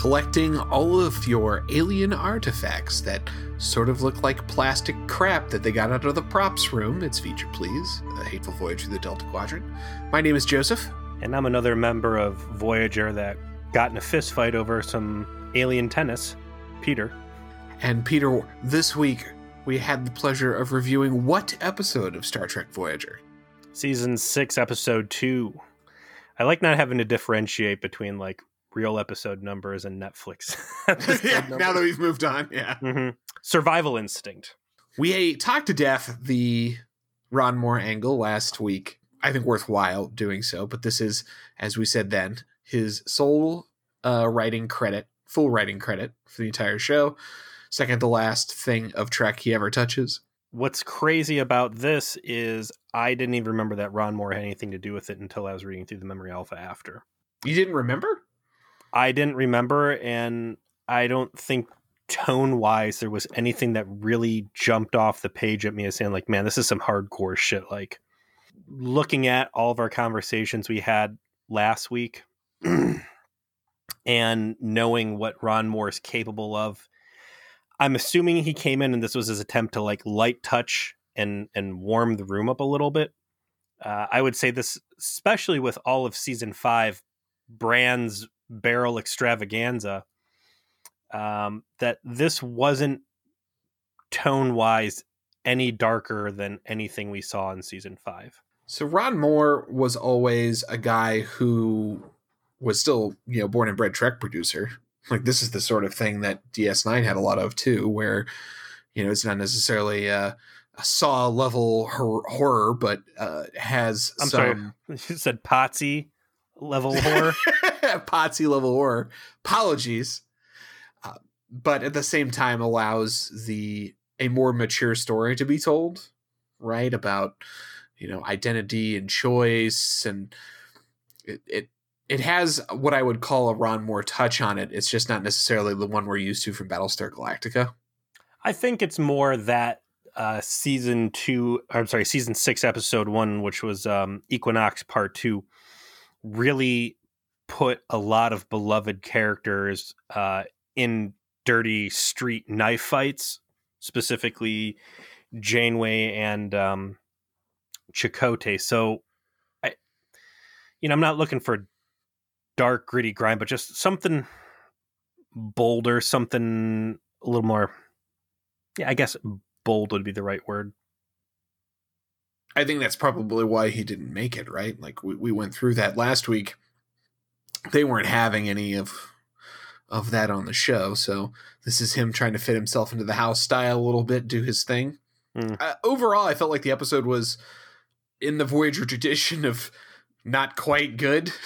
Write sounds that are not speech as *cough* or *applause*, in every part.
collecting all of your alien artifacts that sort of look like plastic crap that they got out of the props room. It's V'ger Please, A Hateful Voyage through the Delta Quadrant. My name is Joseph. And I'm another member of Voyager that got in a fist fight over some alien tennis, Peter. And Peter, this week we had the pleasure of reviewing what episode of Star Trek Voyager? Season 6, Episode 2. I like not having to differentiate between like real episode numbers and Netflix. *laughs* yeah, numbers. now that we've moved on, yeah. Mm-hmm. Survival instinct. We talked to death the Ron Moore angle last week. I think worthwhile doing so, but this is, as we said then, his sole uh, writing credit, full writing credit for the entire show. Second to last thing of Trek he ever touches. What's crazy about this is I didn't even remember that Ron Moore had anything to do with it until I was reading through the Memory Alpha after. You didn't remember? I didn't remember, and I don't think tone wise there was anything that really jumped off the page at me as saying like, man, this is some hardcore shit. Like looking at all of our conversations we had last week *clears throat* and knowing what Ron Moore is capable of. I'm assuming he came in and this was his attempt to like light touch and and warm the room up a little bit. Uh, I would say this, especially with all of season five, Brand's barrel extravaganza, um, that this wasn't tone wise any darker than anything we saw in season five. So Ron Moore was always a guy who was still, you know, born and bred Trek producer. Like this is the sort of thing that DS9 had a lot of too, where you know it's not necessarily a, a Saw level hor- horror, but uh, has I'm some. Sorry. *laughs* You said Potsy level horror. *laughs* Potsy level horror. Apologies, uh, but at the same time allows the a more mature story to be told, right? About you know identity and choice, and it, it it has what I would call a Ron Moore touch on it. It's just not necessarily the one we're used to from Battlestar Galactica. I think it's more that uh, season two, I'm sorry, season six, episode one, which was um, Equinox Part Two, really put a lot of beloved characters uh, in dirty street knife fights, specifically Janeway and um, Chakotay. So, I, you know, I'm not looking for dark, gritty grind, but just something bolder, something a little more. Yeah, I guess bold would be the right word. I think that's probably why he didn't make it, right? Like we, we went through that last week. They weren't having any of of that on the show, so this is him trying to fit himself into the house style a little bit, do his thing. Mm. Uh, overall, I felt like the episode was in the Voyager tradition of not quite good. *laughs*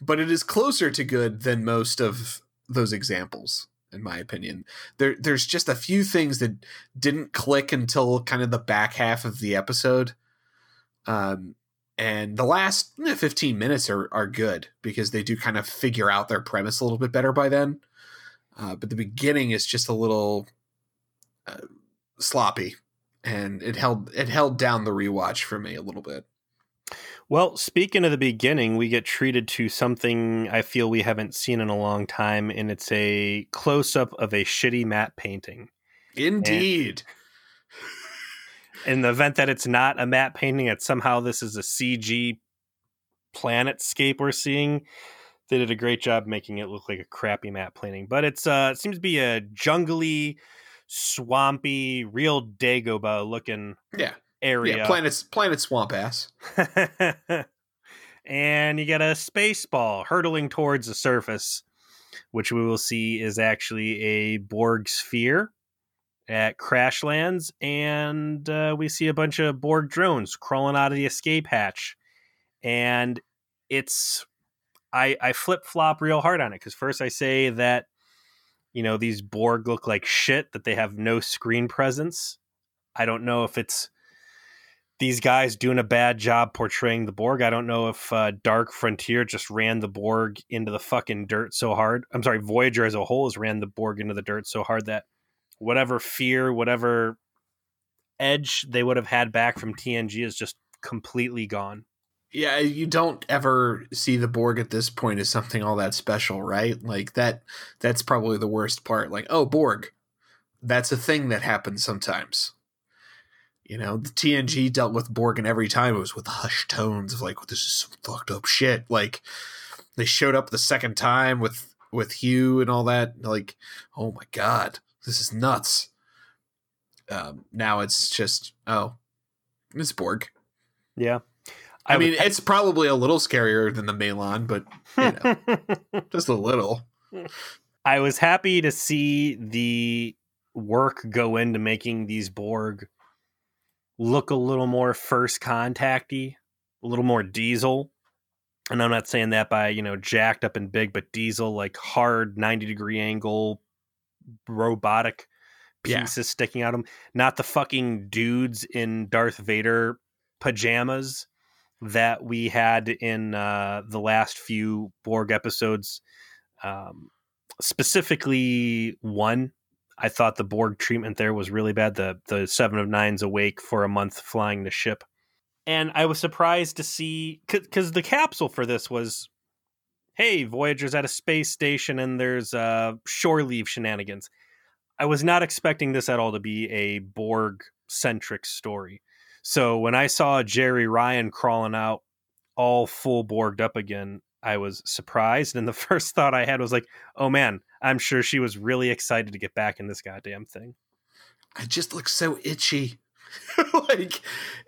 but it is closer to good than most of those examples in my opinion there there's just a few things that didn't click until kind of the back half of the episode um and the last 15 minutes are are good because they do kind of figure out their premise a little bit better by then uh, but the beginning is just a little uh, sloppy and it held it held down the rewatch for me a little bit well, speaking of the beginning, we get treated to something I feel we haven't seen in a long time, and it's a close up of a shitty matte painting. Indeed. And in the event that it's not a matte painting, that somehow this is a CG planetscape we're seeing, they did a great job making it look like a crappy matte painting. But it's uh it seems to be a jungly, swampy, real Dagobah looking yeah area. Yeah, planet planet swamp ass. *laughs* and you get a space ball hurtling towards the surface, which we will see is actually a Borg sphere at Crashlands, and uh, we see a bunch of Borg drones crawling out of the escape hatch, and it's I I flip flop real hard on it because first I say that you know these Borg look like shit that they have no screen presence. I don't know if it's these guys doing a bad job portraying the Borg. I don't know if uh, Dark Frontier just ran the Borg into the fucking dirt so hard. I'm sorry, Voyager as a whole has ran the Borg into the dirt so hard that whatever fear, whatever edge they would have had back from TNG is just completely gone. Yeah, you don't ever see the Borg at this point as something all that special, right? Like that that's probably the worst part. Like, oh, Borg. That's a thing that happens sometimes. You know, the TNG dealt with Borg and every time it was with hushed tones of like, this is some fucked up shit. Like they showed up the second time with with Hugh and all that. Like, oh my god, this is nuts. Um, now it's just oh, it's Borg. Yeah. I, I mean, would- it's probably a little scarier than the Malon, but you know, *laughs* just a little. I was happy to see the work go into making these Borg look a little more first contacty, a little more diesel. And I'm not saying that by, you know, jacked up and big, but diesel, like hard 90 degree angle, robotic Yeah. pieces sticking out of them. Not the fucking dudes in Darth Vader pajamas that we had in uh, the last few Borg episodes. Um, specifically one i thought the borg treatment there was really bad the the seven of nines awake for a month flying the ship and i was surprised to see because the capsule for this was hey voyager's at a space station and there's uh shore leave shenanigans. I was not expecting this at all to be a borg centric story. So when i saw Jeri Ryan crawling out all full borged up again i was surprised and the *laughs* first thought i had was like oh man i'm sure she was really excited to get back in this goddamn thing. I just look so itchy. *laughs* like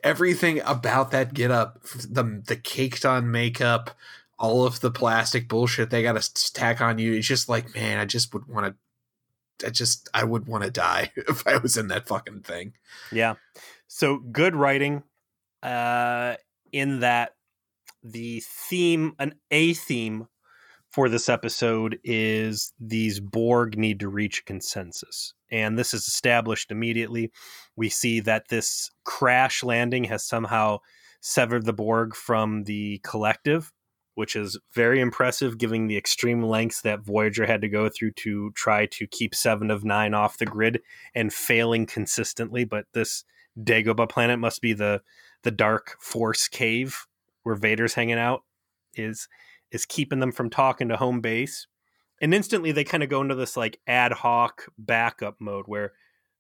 everything about that get up, the the caked on makeup, all of the plastic bullshit they got to stack on you. It's just like, man, I just would want to. I just, I would want to die *laughs* if I was in that fucking thing. Yeah. So good writing uh in that the theme an a theme for this episode is these Borg need to reach consensus. And this is established immediately. We see that this crash landing has somehow severed the Borg from the collective, which is very impressive given the extreme lengths that Voyager had to go through to try to keep Seven of Nine off the grid and failing consistently. But this Dagobah planet must be the the dark force cave where Vader's hanging out is is keeping them from talking to home base. And instantly they kind of go into this like ad hoc backup mode where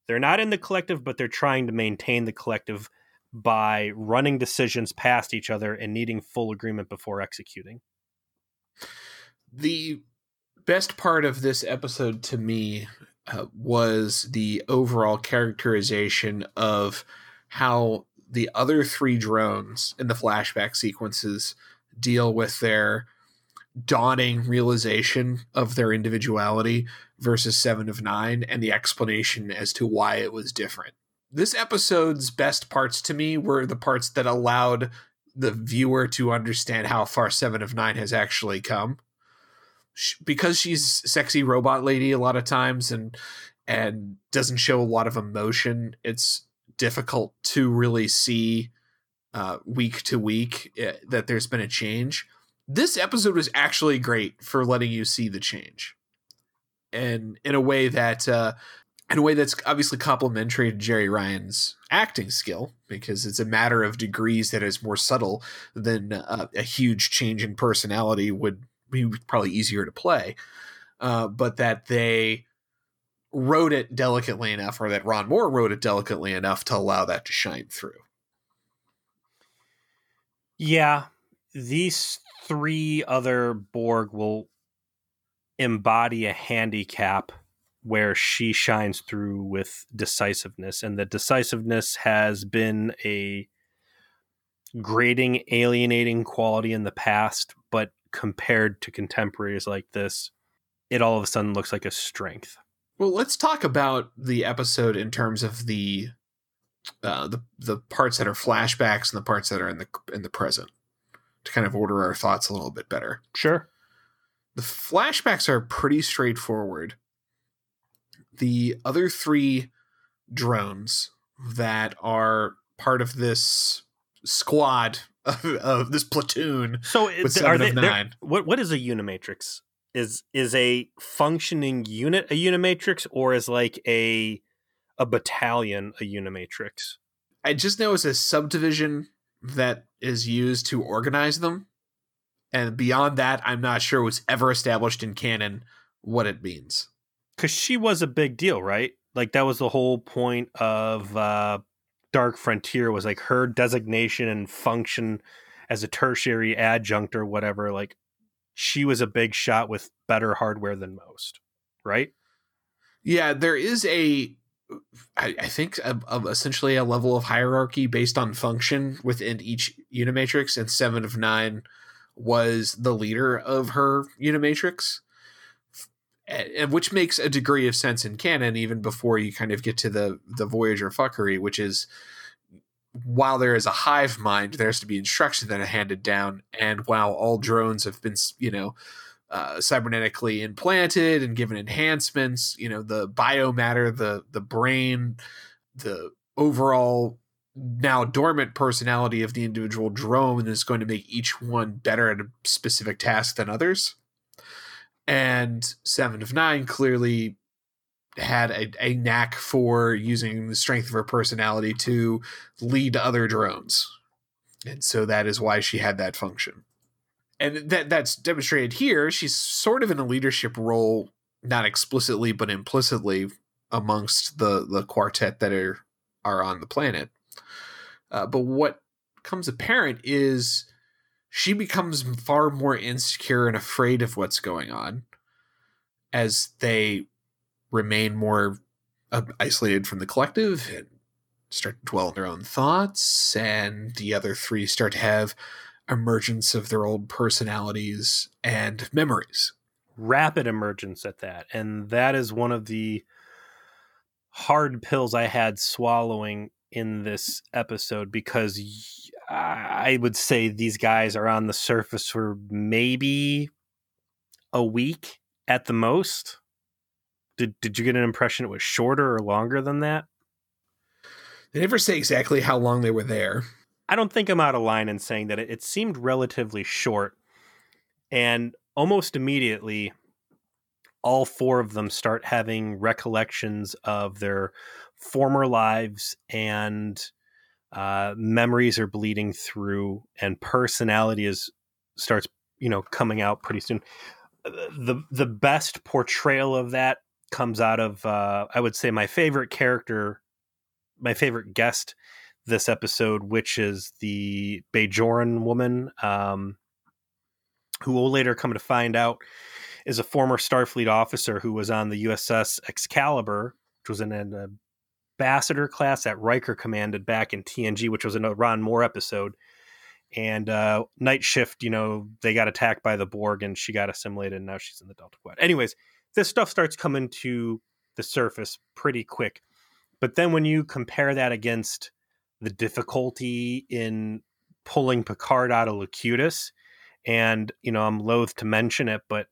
they're not in the collective, but they're trying to maintain the collective by running decisions past each other and needing full agreement before executing. The best part of this episode to me uh, was the overall characterization of how the other three drones in the flashback sequences deal with their dawning realization of their individuality versus Seven of Nine and the explanation as to why it was different. This episode's best parts to me were the parts that allowed the viewer to understand how far Seven of Nine has actually come. Sh- Because she's sexy robot lady a lot of times and and doesn't show a lot of emotion, it's difficult to really see uh, week to week uh, that there's been a change. This episode was actually great for letting you see the change, and in a way that uh, in a way that's obviously complementary to Jeri Ryan's acting skill because it's a matter of degrees that is more subtle than uh, a huge change in personality would be probably easier to play. Uh, but that they wrote it delicately enough, or that Ron Moore wrote it delicately enough to allow that to shine through. Yeah, these three other Borg will embody a handicap where she shines through with decisiveness, and the decisiveness has been a grating, alienating quality in the past, but compared to contemporaries like this, it all of a sudden looks like a strength. Well, let's talk about the episode in terms of the uh, the the parts that are flashbacks and the parts that are in the in the present to kind of order our thoughts a little bit better. Sure. The flashbacks are pretty straightforward. The other three drones that are part of this squad *laughs* of, of this platoon So with are they, nine. what what is a unimatrix? Is is a functioning unit a unimatrix or is like a a battalion a unimatrix? I just know it's a subdivision that is used to organize them. And beyond that, I'm not sure was ever established in canon what it means. Because she was a big deal, right? Like that was the whole point of uh, Dark Frontier was like her designation and function as a tertiary adjunct or whatever. Like she was a big shot with better hardware than most, right? Yeah, there is a I, think essentially a level of hierarchy based on function within each Unimatrix, and Seven of Nine was the leader of her Unimatrix, and which makes a degree of sense in canon, even before you kind of get to the the Voyager fuckery, which is while there is a hive mind, there has to be instruction that are handed down, and while all drones have been, you know, uh, cybernetically implanted and given enhancements. You know, the biomatter, the the brain, the overall now dormant personality of the individual drone is going to make each one better at a specific task than others. And Seven of Nine clearly had a, a knack for using the strength of her personality to lead other drones. And so that is why she had that function and that that's demonstrated here. She's sort of in a leadership role, not explicitly but implicitly, amongst the the quartet that are are on the planet. Uh, but what comes apparent is she becomes far more insecure and afraid of what's going on as they remain more uh, isolated from the collective and start to dwell in their own thoughts and the other three start to have emergence of their old personalities and memories. Rapid emergence at that. And that is one of the hard pills I had swallowing in this episode because I would say these guys are on the surface for maybe a week at the most. Did did you get an impression it was shorter or longer than that? They never say exactly how long they were there. I don't think I'm out of line in saying that it, it seemed relatively short. And almost immediately, all four of them start having recollections of their former lives and uh, memories are bleeding through and personality is starts you know coming out pretty soon. The the best portrayal of that comes out of uh, i would say my favorite character my favorite guest this episode, which is the Bajoran woman, um, who will later come to find out is a former Starfleet officer who was on the USS Excalibur, which was an, an ambassador class that Riker commanded back in TNG, which was a Ron Moore episode. And uh, night shift, you know, they got attacked by the Borg and she got assimilated, and now she's in the Delta Quad. Anyways, this stuff starts coming to the surface pretty quick. But then when you compare that against the difficulty in pulling Picard out of Locutus. And, you know, I'm loath to mention it, but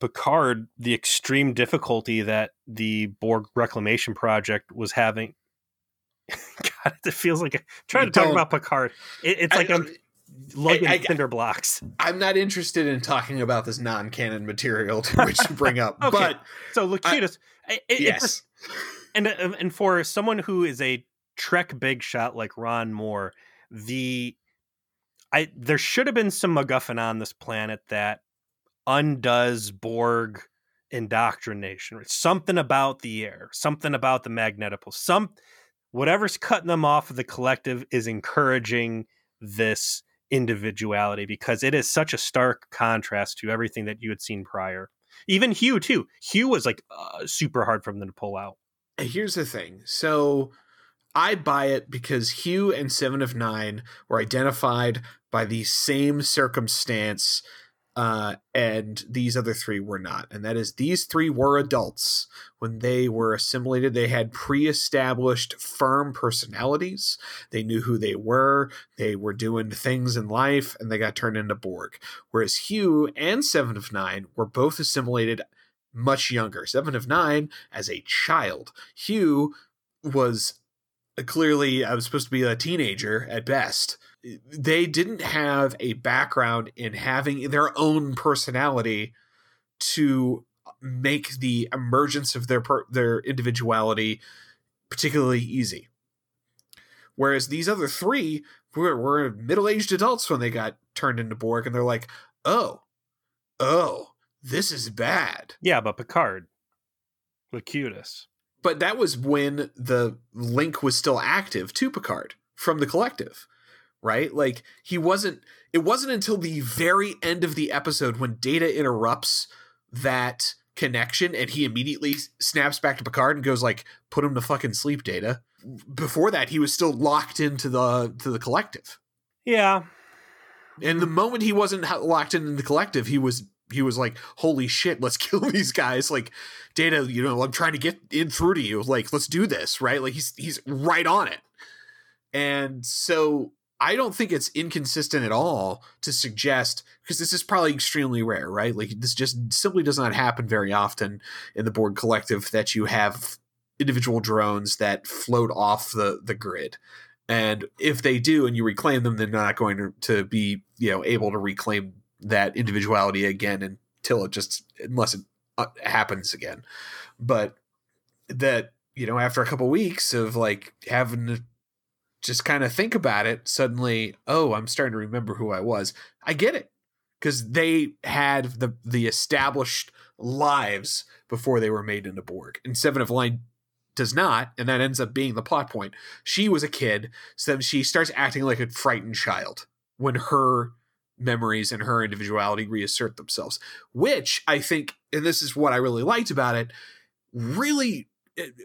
Picard, the extreme difficulty that the Borg Reclamation Project was having. *laughs* God, it feels like I'm trying to talk about Picard. It, it's like I, I'm lugging I, I, cinder blocks. I'm not interested in talking about this non-canon material to which you bring up, *laughs* okay. but so Locutus, it, yes, and uh, and for someone who is a Trek big shot like Ron Moore, the I there should have been some MacGuffin on this planet that undoes Borg indoctrination. Something about the air, something about the magnetopole, some whatever's cutting them off of the collective is encouraging this individuality because it is such a stark contrast to everything that you had seen prior. Even Hugh too. Hugh was like uh, super hard for them to pull out. Here's the thing. So I buy it because Hugh and Seven of Nine were identified by the same circumstance, uh, and these other three were not. And that is, these three were adults. When they were assimilated, they had pre established firm personalities. They knew who they were, they were doing things in life, and they got turned into Borg. Whereas Hugh and Seven of Nine were both assimilated much younger. Seven of Nine as a child. Hugh was clearly I was supposed to be a teenager at best. They didn't have a background in having their own personality to make the emergence of their per- their individuality particularly easy. Whereas these other three we're, we're middle-aged adults when they got turned into Borg, and they're like, oh, oh, this is bad. Yeah, but Picard, Locutus. But that was when the link was still active to Picard from the collective, right? Like he wasn't. It wasn't until the very end of the episode when Data interrupts that connection and he immediately snaps back to Picard and goes like, "Put him to fucking sleep, Data." Before that, he was still locked into the to the collective. Yeah. And the moment he wasn't locked into the collective, he was he was like, "Holy shit, let's *laughs* kill these guys!" Like, Data, you know, I'm trying to get in through to you. Like, let's do this, right? Like, he's he's right on it. And so I don't think it's inconsistent at all to suggest because this is probably extremely rare, right? Like this just simply does not happen very often in the Borg collective that you have individual drones that float off the the grid. And if they do and you reclaim them, they're not going to, to be, you know, able to reclaim that individuality again until it just unless it uh, happens again. But that, you know, after a couple weeks of like having just kind of think about it, suddenly, oh, I'm starting to remember who I was. I get it because they had the the established lives before they were made into Borg, and Seven of Nine does not, and that ends up being the plot point. She was a kid, so she starts acting like a frightened child when her memories and her individuality reassert themselves, which I think, and this is what I really liked about it, really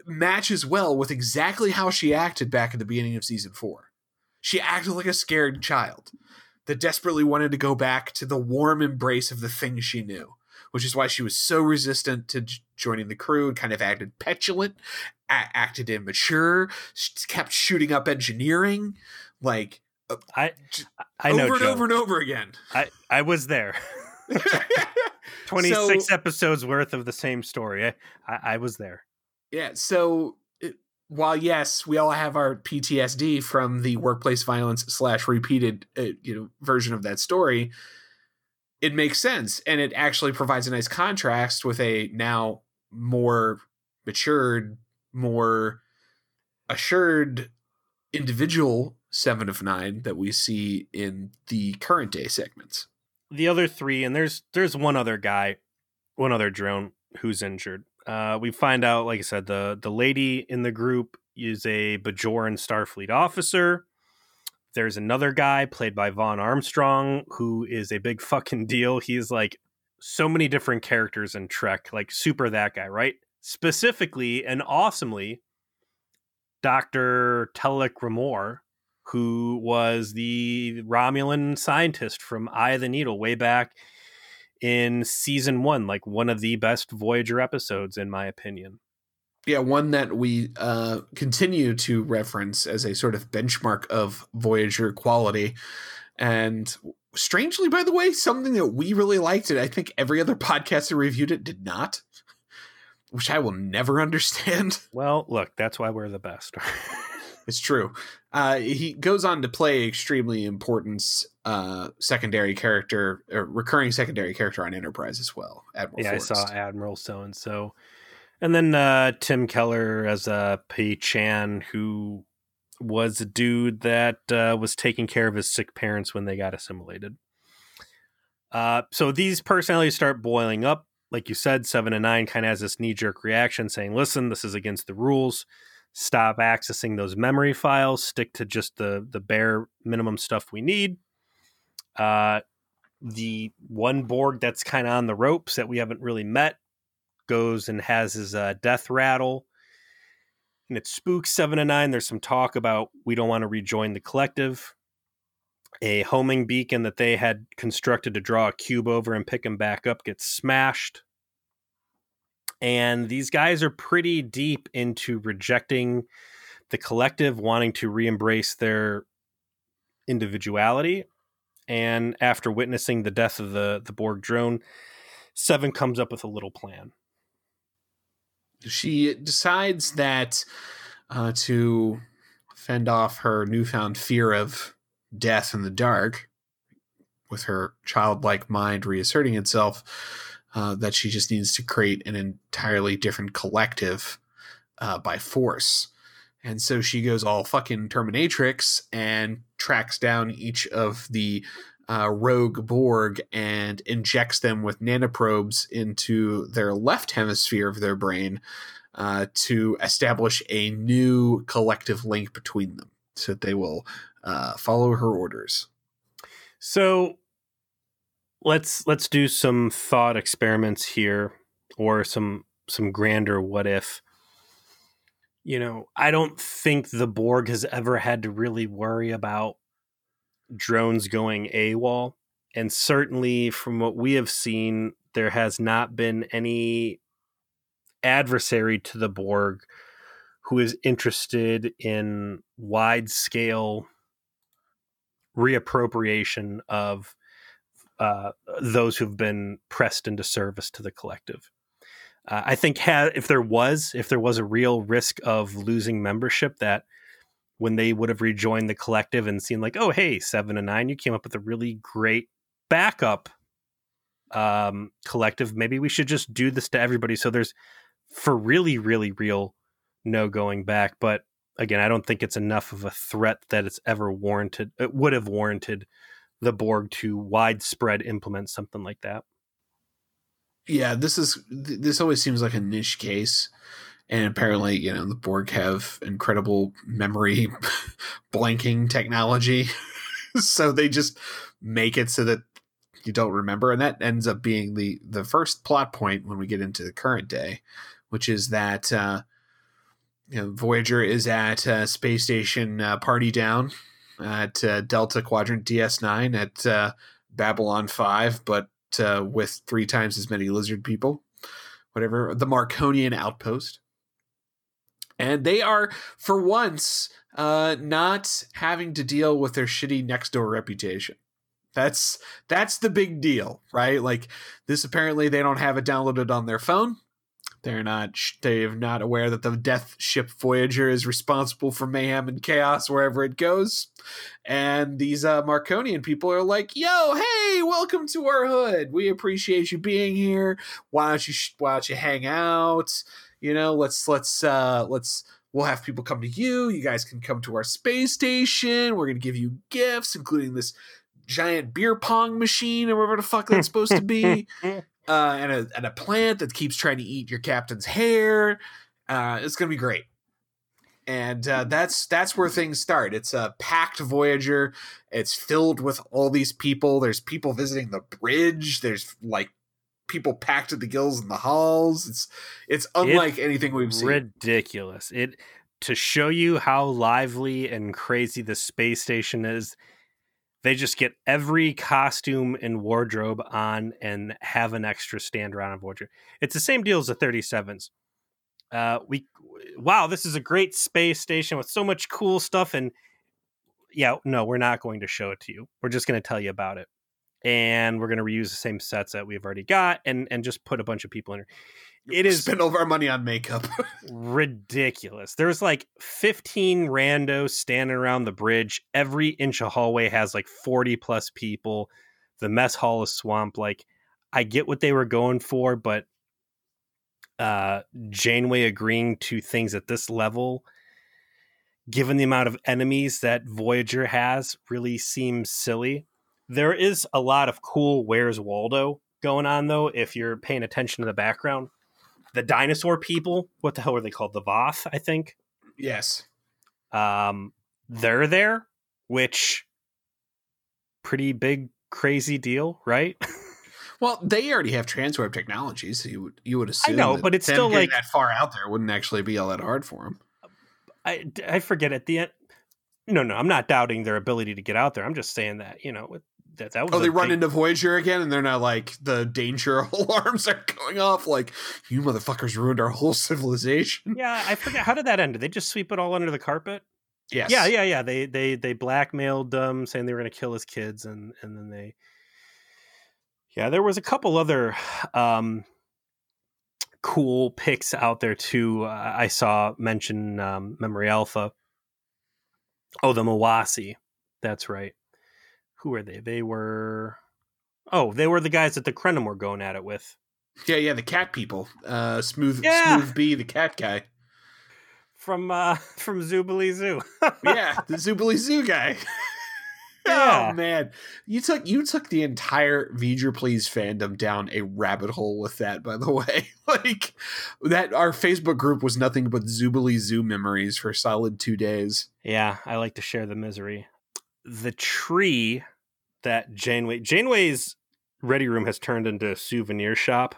matches well with exactly how she acted back at the beginning of season four. She acted like a scared child that desperately wanted to go back to the warm embrace of the things she knew, which is why she was so resistant to joining the crew and kind of acted petulant, a- acted immature, kept shooting up engineering, like uh, I I know over and Joe. over and over again. I I was there. *laughs* *laughs* 26 so, episodes worth of the same story. I, I, I was there. Yeah. So it, while yes, we all have our PTSD from the workplace violence slash repeated uh, you know version of that story, it makes sense, and it actually provides a nice contrast with a now more matured, more assured individual seven of nine that we see in the current day segments. The other three, and there's there's one other guy, one other drone who's injured. Uh, we find out, like I said, the the lady in the group is a Bajoran Starfleet officer. There's another guy played by Vaughn Armstrong who is a big *laughs* fucking deal. He's like so many different characters in Trek, like super that guy, right? Specifically and awesomely, Dr. Telek R'Mor, who was the Romulan scientist from Eye of the Needle way back in season one, like one of the best Voyager episodes, in my opinion. Yeah, one that we uh, continue to reference as a sort of benchmark of Voyager quality. And strangely, by the way, something that we really liked, and I think every other *laughs* podcast that reviewed it did not, which I will never *laughs* understand. Well, look, that's why we're the best. *laughs* it's true. Uh, he goes on to play extremely important uh, secondary character, or recurring secondary character on Enterprise as well. Admiral. Yeah, Forrest. I saw Admiral so and so, and then uh, Tim Kelleher as a uh, P'Chan, who was a dude that uh, was taking care of his sick parents when they got assimilated. Uh, so these personalities start boiling up. Like you said, seven and nine kind of has this knee jerk reaction saying, listen, this is against the rules stop accessing those memory files, stick to just the the bare minimum stuff we need. Uh, the one Borg that's kind of on the ropes that we haven't really met goes and has his uh, death rattle. And it spooks seven and nine. There's some talk about we don't want to rejoin the collective. A homing beacon that they had constructed to draw a cube over and pick him back up gets smashed and these guys are pretty deep into rejecting the collective, wanting to re embrace their individuality. And after witnessing the death of the, the Borg drone, Seven comes up with a little plan. She decides that uh, to fend off her newfound fear of death in the dark, with her childlike mind reasserting itself, uh, that she just needs to create an entirely different collective uh, by force. And so she goes all fucking Terminatrix and tracks down each of the uh, rogue Borg and injects them with nanoprobes into their left hemisphere of their brain uh, to establish a new collective link between them so that they will uh, follow her orders. So let's let's do some thought experiments here or some some grander what if you know i don't think the borg has ever had to really worry about drones going AWOL. And certainly from what we have seen, there has not been any adversary to the Borg who is interested in wide scale reappropriation of uh, those who've been pressed into service to the collective. Uh, I think if there was if there was a real risk of losing membership, that when they would have rejoined the collective and seen like, oh hey, seven and nine, you came up with a really great backup um, collective. Maybe we should just do this to everybody. So there's for really, really real no going back. But again, I don't think it's enough of a threat that it's ever warranted. It would have warranted the Borg to widespread implement something like that. Yeah, this is this always seems like a niche case and apparently you know the borg have incredible memory *laughs* blanking technology *laughs* so they just make it so that you don't remember and that ends up being the the first plot point when we get into the current day which is that uh you know voyager is at uh, space station uh, party down at uh, delta quadrant ds9 at uh, babylon 5 but uh, with three times as many lizard people whatever the marconian outpost and they are for once uh, not having to deal with their shitty next door reputation. That's that's the big deal, right? Like this apparently they don't have it downloaded on their phone. They're not they're not aware that the death ship Voyager is responsible for mayhem and chaos wherever it goes. And these uh, Marconian people are like, "Yo, hey, welcome to our hood. We appreciate you being here. Why don't you why don't you hang out? you know let's let's uh let's we'll have people come to you you guys can come to our space station we're gonna give you gifts including this giant beer pong machine or whatever the fuck that's supposed to be *laughs* uh and a, and a plant that keeps trying to eat your captain's hair uh it's gonna be great and uh, that's that's where things start. It's a packed Voyager. It's filled with all these people. There's people visiting the bridge. There's like people packed at the gills in the halls. It's it's unlike it's anything we've seen. Ridiculous. It to show you how lively and crazy the space station is. They just get every costume and wardrobe on and have an extra stand around on Voyager. It's the same deal as the 37s. Uh, we wow, this is a great space station with so much cool stuff and yeah, no, we're not going to show it to you. We're just going to tell you about it and we're going to reuse the same sets that we've already got and and just put a bunch of people in here. It is spend all of our money on makeup. *laughs* ridiculous. There's like 15 randos standing around the bridge. Every inch of hallway has like 40 plus people. The mess hall is swamped. Like, I get what they were going for, but uh Janeway agreeing to things at this level, given the amount of enemies that Voyager has, really seems silly. There is a lot of cool Where's Waldo going on though. If you're paying attention to the background, the dinosaur people, what the hell are they called? The Voth, I think. Yes. Um, they're there, which pretty big crazy deal, right? *laughs* Well, they already have transwarp technology, so you would you would assume. I know, but it's still like that far out there wouldn't actually be all that hard for them. I, I forget at the end. No, no, I'm not doubting their ability to get out there. I'm just saying that you know that that was. Oh, they run into Voyager again, and they're not like the danger *laughs* alarms are going off. Like you motherfuckers ruined our whole civilization. Yeah, I forget how did that end. Did they just sweep it all under the carpet? Yes. Yeah, yeah, yeah. They they they blackmailed them, saying they were going to kill his kids, and and then they. Yeah, there was a couple other um, cool picks out there too. Uh, I saw mention um, Memory Alpha. Oh, the Mawasi. That's right who were they? They were oh, they were the guys that the Krenim were going at it with. Yeah, yeah, the cat people. Uh, smooth, yeah. smooth B, the cat guy from uh *laughs* from Zoobilee Zoo. *laughs* yeah, the Zoobilee Zoo guy. *laughs* Yeah. Oh man, you took you took the entire V'ger Please fandom down a rabbit hole with that. By the way, like that, our Facebook group was nothing but Zoobly Zoo memories for solid two days. Yeah, I like to share the misery. The tree that Janeway Janeway's ready room has turned into a souvenir shop,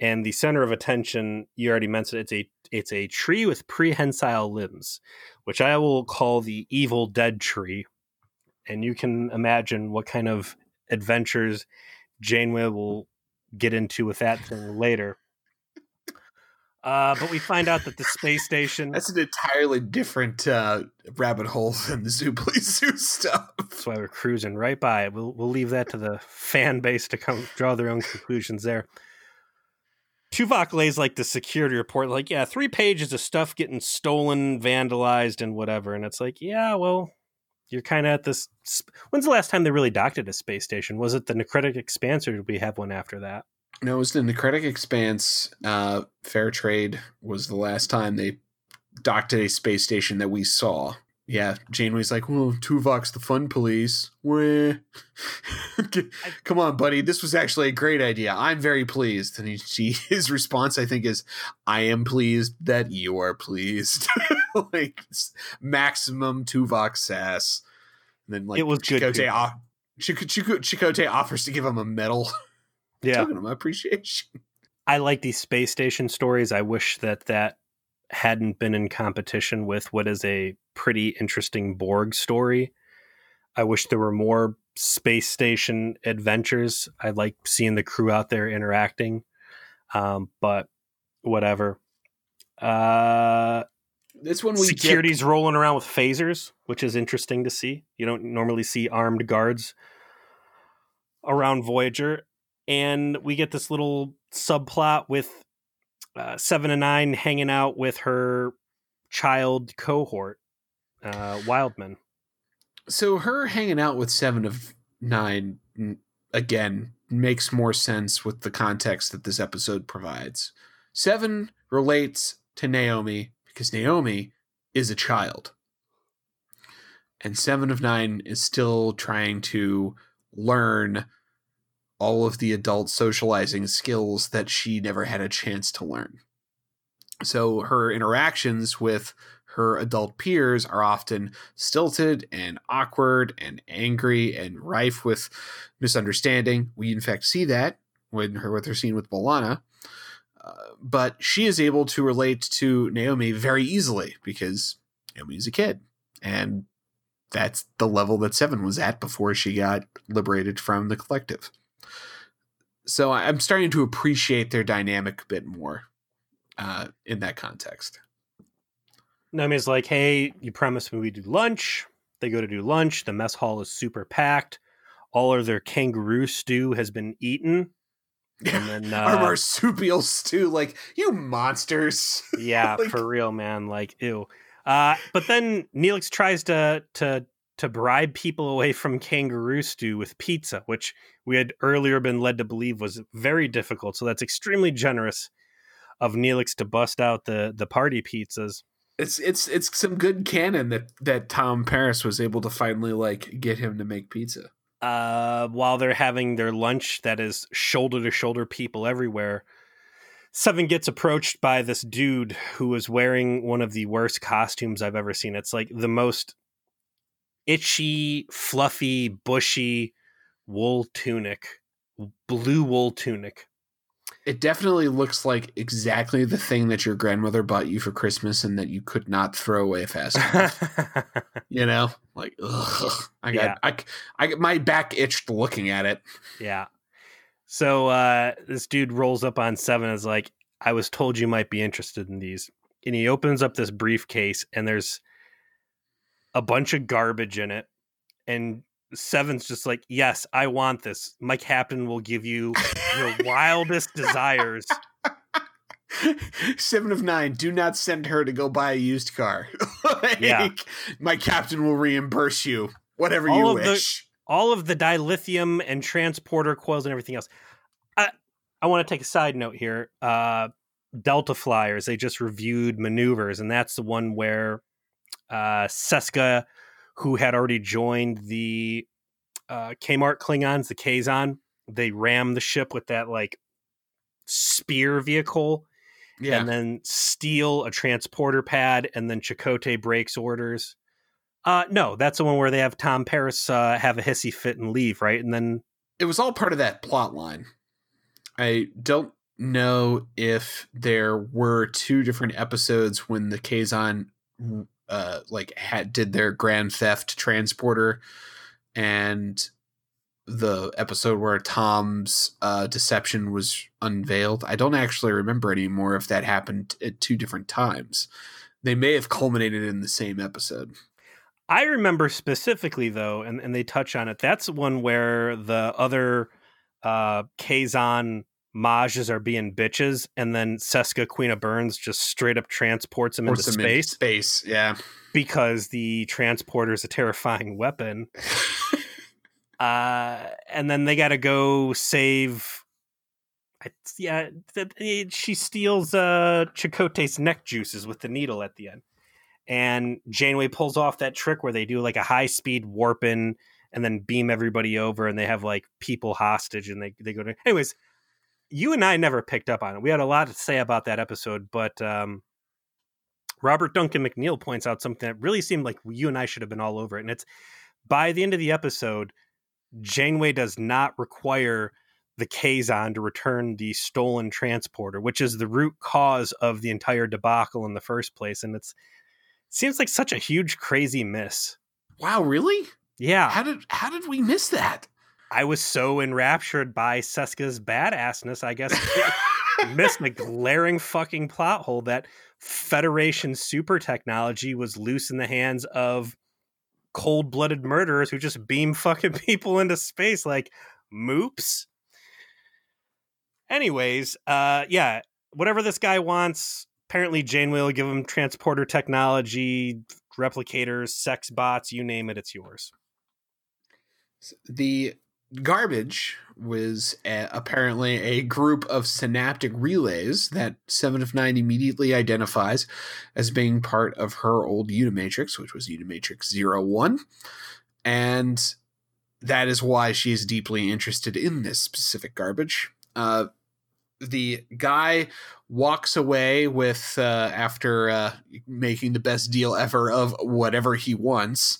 and the center of attention you already mentioned it's a it's a tree with prehensile limbs, which I will call the Evil Dead tree. And you can imagine what kind of adventures Janeway will get into with that thing later. Uh, but we find out that the space station. That's an entirely different uh, rabbit hole than the Zoobly *laughs* Zoo stuff. That's why we're cruising right by it. We'll we'll leave that to the fan base to come draw their own conclusions there. Tuvok lays like the security report, like, yeah, three pages of stuff getting stolen, vandalized, and whatever. And it's like, yeah, well, you're kind of at this. When's the last time they really docked at a space station? Was it the Necrotic Expanse, or did we have one after that? No, it was the Necrotic Expanse. Uh, Fair Trade was the last time they docked at a space station that we saw. Yeah, Janeway's like, well, Tuvok's the fun police. *laughs* Come on, buddy. This was actually a great idea. I'm very pleased. And he, she, *laughs* his response, I think, is, I am pleased that you are pleased. *laughs* like, maximum Tuvok sass. And then, like, It was good, Chakotay, Chak- Chak- offers to give him a medal. Yeah, Token of my appreciation. *laughs* I like these space station stories. I wish that that hadn't been in competition with what is a pretty interesting Borg story. I wish there were more space station adventures. I like seeing the crew out there interacting. Um, but whatever. Uh, This one we get- security's rolling around with phasers, which is interesting to see. You don't normally see armed guards around Voyager. And we get this little subplot with uh, Seven and Nine hanging out with her child cohort, uh, Wildman. so her hanging out with seven of nine again makes more sense with the context that this episode provides seven relates to naomi because naomi is a child and seven of nine is still trying to learn all of the adult socializing skills that she never had a chance to learn so her interactions with her adult peers are often stilted and awkward and angry and rife with misunderstanding. We in fact see that when her with her scene with Bolana. Uh, but she is able to relate to Naomi very easily because Naomi's a kid. And that's the level that Seven was at before she got liberated from the collective. So I'm starting to appreciate their dynamic a bit more uh, in that context. Naomi's like, hey, you promised me we do lunch. They go to do lunch. The mess hall is super packed. All of their kangaroo stew has been eaten. And *laughs* then, Our uh, marsupial stew, like you monsters. *laughs* yeah, Like- for real, man. Like, ew. Uh, but then Neelix tries to to to bribe people away from kangaroo stew with pizza, which we had earlier been led to believe was very difficult. So that's extremely generous of Neelix to bust out the the party pizzas. It's it's it's some good canon that that Tom Paris was able to finally like get him to make pizza. uh, while they're having their lunch that is shoulder to shoulder people everywhere. Seven gets approached by this dude who is wearing one of the worst costumes I've ever seen. It's like the most itchy, fluffy, bushy wool tunic, blue wool tunic. It definitely looks like exactly the thing that your grandmother bought you for Christmas and that you could not throw away fast enough. *laughs* you know, like ugh, I got Yeah. I, I my back itched looking at it. Yeah. So uh, this dude rolls up on Seven and is like, I was told you might be interested in these. And he opens up this briefcase and there's a bunch of garbage in it. And Seven's just like, Yes, I want this. My captain will give you your wildest desires. *laughs* Seven of nine. Do not send her to go buy a used car. *laughs* Like, Yeah. My captain will reimburse you whatever All you of the- wish. All of the dilithium and transporter coils and everything else. I I want to take a side note here. Uh Delta Flyers, they just reviewed maneuvers, and that's the one where uh Seska, who had already joined the uh, Kmart Klingons, the Kazon. They ram the ship with that like spear vehicle Yeah. and then steal a transporter pad, and then Chakotay breaks orders. Uh, no, that's the one where they have Tom Paris uh, have a hissy fit and leave, right? And then it was all part of that plot line. I don't know if there were two different episodes when the Kazon uh like had did their grand theft transporter and the episode where Tom's uh deception was unveiled. I don't actually remember anymore if that happened at two different times. They may have culminated in the same episode. I remember specifically though, and, and they touch on it. That's one where the other uh Kazon Majes are being bitches, and then Seska Queen of Burns just straight up transports him into space space, yeah. because the transporter is a terrifying weapon. *laughs* Uh, and then they got to go save. I, yeah, she steals uh Chakotay's neck juices with the needle at the end, and Janeway pulls off that trick where they do like a high speed warping and then beam everybody over, and they have like people hostage, and they they go to. Anyways, you and I never picked up on it. We had a lot to say about that episode, but um, Robert Duncan McNeil points out something that really seemed like you and I should have been all over it, and it's by the end of the episode. Janeway does not require the Kazon to return the stolen transporter, which is the root cause of the entire debacle in the first place. And it's it seems like such a huge, crazy miss. wow, really? Yeah, How did how did we miss that? I was so enraptured by Seska's badassness. I guess *laughs* I missed a glaring fucking plot hole that Federation super technology was loose in the hands of cold blooded murderers who just beam fucking *laughs* people into space like moops. Anyways, uh, yeah, whatever this guy wants, apparently Janeway will give him transporter technology, replicators, sex bots, you name it, it's yours. the garbage was a, apparently a group of synaptic relays that Seven of Nine immediately identifies as being part of her old Unimatrix, which was Unimatrix Zero One, and that is why she is deeply interested in this specific garbage. Uh, the guy walks away with uh, after uh, making the best deal ever of whatever he wants,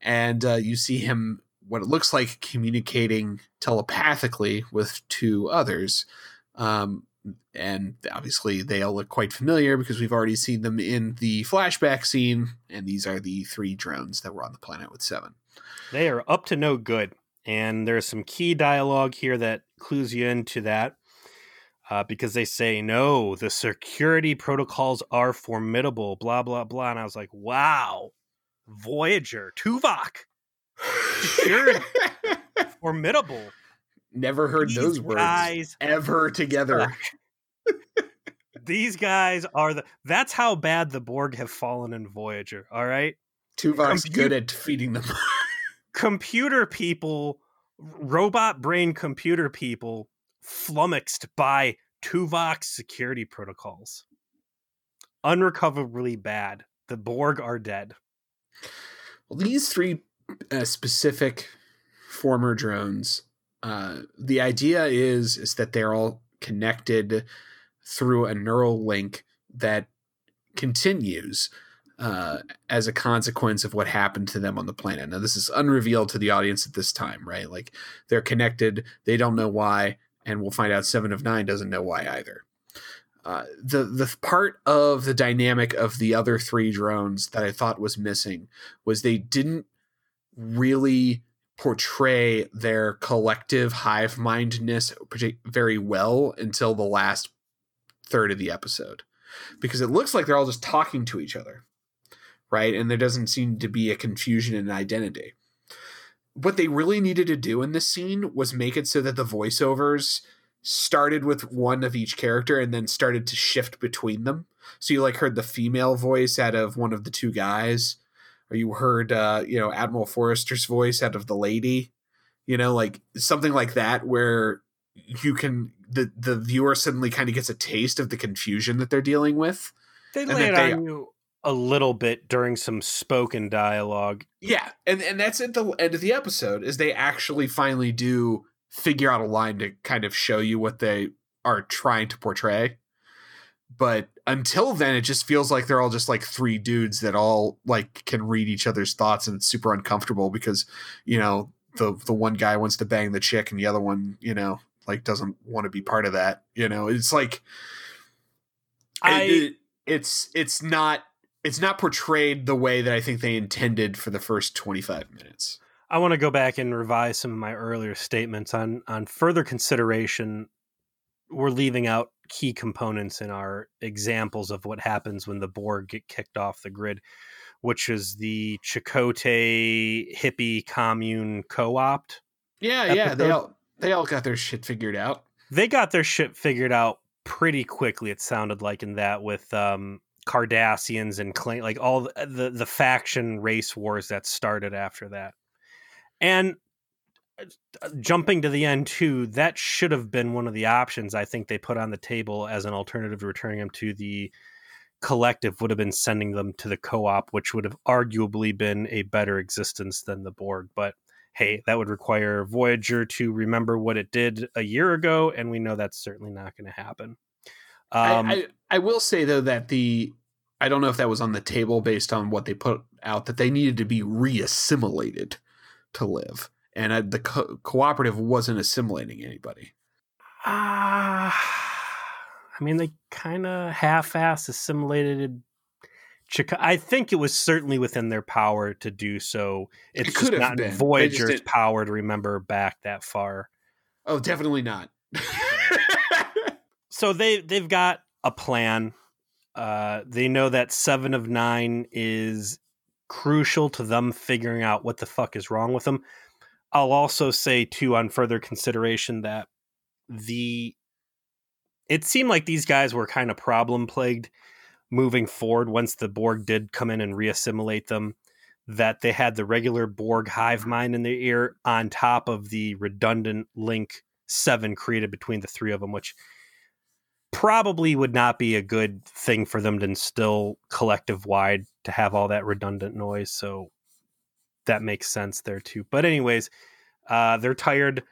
and uh, you see him what it looks like communicating telepathically with two others. Um, and obviously, they all look quite familiar because we've already seen them in the flashback scene. And these are the three drones that were on the planet with Seven. They are up to no good. And there's some key dialogue here that clues you into that. Uh, because they say, no, the security protocols are formidable, blah, blah, blah. And I was like, wow, Voyager, Tuvok, Security. *laughs* formidable. Never heard These those words guys ever together. These guys are the. That's how bad the Borg have fallen in Voyager. All right, Tuvok's Compu- good at defeating them. *laughs* computer people, robot brain computer people, flummoxed by Tuvok's security protocols. Unrecoverably bad. The Borg are dead. Well, these three uh, specific former drones, uh, the idea is is that they're all connected through a neural link that continues uh, as a consequence of what happened to them on the planet. Now, this is unrevealed to the audience at this time, right? Like they're connected, they don't know why, and we'll find out Seven of Nine doesn't know why either. Uh, the the part of the dynamic of the other three drones that I thought was missing was they didn't really portray their collective hive mindedness very well until the last third of the episode. Because it looks like they're all just talking to each other right? And there doesn't seem to be a confusion in identity. What they really needed to do in this scene was make it so that the voiceovers started with one of each character and then started to shift between them. So you like heard the female voice out of one of the two guys or you heard uh you know admiral forrester's voice out of the lady you know like something like that where you can the the viewer suddenly kind of gets a taste of the confusion that they're dealing with They And lay it they- on you a little bit during some spoken dialogue. Yeah, and and that's at the end of the episode is they actually finally do figure out a line to kind of show you what they are trying to portray. But until then, it just feels like they're all just like three dudes that all like can read each other's thoughts, and it's super uncomfortable because you know the the one guy wants to bang the chick, and the other one, you know, like doesn't want to be part of that. You know, it's like I it, it's it's not it's not portrayed the way that I think they intended for the first 25 minutes. I want to go back and revise some of my earlier statements on on further consideration. We're leaving out key components in our examples of what happens when the Borg get kicked off the grid, which is the Chakotay hippie commune co-opt. Yeah, yeah, they all they all got their shit figured out. They got their shit figured out pretty quickly. It sounded like in that with um, Cardassians and Clan, like all the, the the faction race wars that started after that, and jumping to the end too. That should have been one of the options I think they put on the table as an alternative to returning them to the collective. Would have been sending them to the co-op, which would have arguably been a better existence than the Borg, but. Hey, that would require Voyager to remember what it did a year ago, and we know that's certainly not going to happen. Um, I, I I will say though that the I don't know if that was on the table based on what they put out that they needed to be reassimilated to live, and I, the co- cooperative wasn't assimilating anybody. Ah, I mean, they kind of half-ass assimilated. Chica- I think it was certainly within their power to do so. It's It just could have not been. Just Voyager's power to remember back that far. Oh, definitely not. So they they've got a plan. Uh, they know that seven of nine is crucial to them figuring out what the fuck is wrong with them. I'll also say too, on further consideration, that the it seemed like these guys were kind of problem plagued moving forward once the Borg did come in and reassimilate them. That they had the regular Borg hive mind in their ear on top of the redundant link seven created between the three of them, which probably would not be a good thing for them to instill collective wide to have all that redundant noise. So that makes sense there too. But anyways, uh, they're tired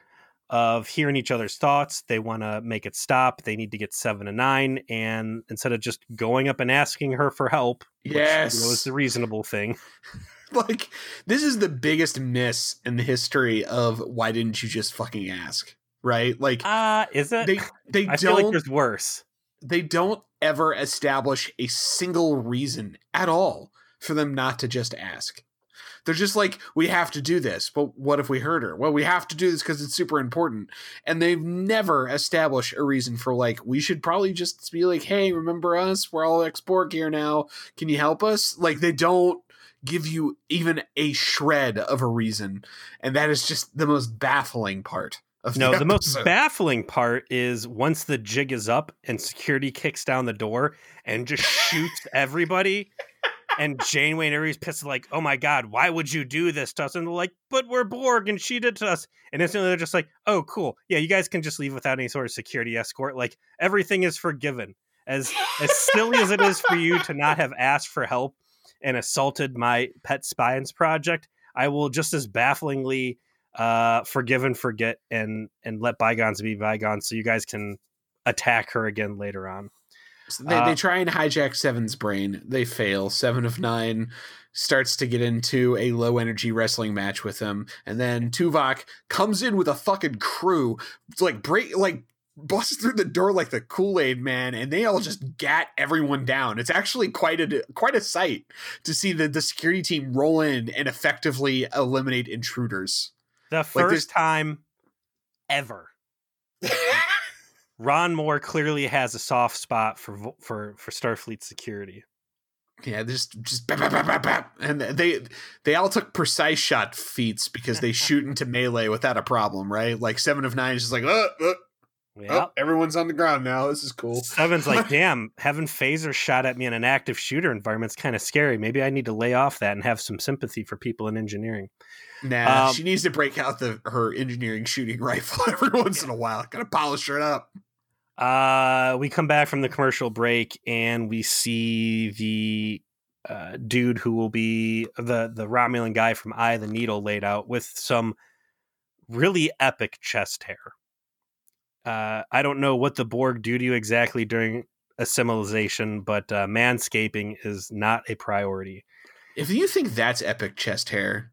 of hearing each other's thoughts. They want to make it stop. They need to get seven of nine, and instead of just going up and asking her for help, which, Yes. you know, is the reasonable thing. *laughs* like this is the biggest miss in the history of why didn't you just fucking ask? Right? Like Uh is it? they they I feel like don't there's worse. they don't ever establish a single reason at all for them not to just ask. They're just like, we have to do this, but what if we hurt her? Well, we have to do this because it's super important. And they've never established a reason for like, we should probably just be like, hey, remember us? We're all export gear now. Can you help us? Like, they don't give you even a shred of a reason. And that is just the most baffling part of No, the, the most baffling part is once the jig is up and security kicks down the door and just shoots *laughs* everybody. And Janeway and everybody's pissed, like, oh my God, why would you do this to us? And they're like, but we're Borg and she did to us. And instantly they're just like, oh, cool. Yeah, you guys can just leave without any sort of security escort. Like, everything is forgiven. As, as silly as it is for you to not have asked for help and assaulted my pet science project, I will just as bafflingly uh, forgive and forget and and let bygones be bygones, so you guys can attack her again later on. So they, Uh, they try and hijack Seven's brain. They fail. Seven of Nine starts to get into a low energy wrestling match with him, and then Tuvok comes in with a fucking crew, like break, like busts through the door like the Kool Aid Man, and they all just gat everyone down. It's actually quite a quite a sight to see the the security team roll in and effectively eliminate intruders. The first this- time ever, *laughs* Ron Moore clearly has a soft spot for for for Starfleet security. Yeah, just just bap, bap, bap, bap, bap. and they they all took precise shot feats because they shoot into melee without a problem, right? Like seven of nine is just like, oh, oh, Yeah. oh, everyone's on the ground now. This is cool. Seven's like, *laughs* damn, having phaser shot at me in an active shooter environment environment's kind of scary. Maybe I need to lay off that and have some sympathy for people in engineering. Nah, Um, she needs to break out the her engineering shooting *laughs* rifle every once in a while. Gotta polish her up. Uh, we come back from the commercial break and we see the uh, dude who will be the the Romulan guy from Eye of the Needle laid out with some really epic chest hair. Uh, I don't know what the Borg do to you exactly during assimilation, but uh, manscaping is not a priority. If you think that's epic chest hair,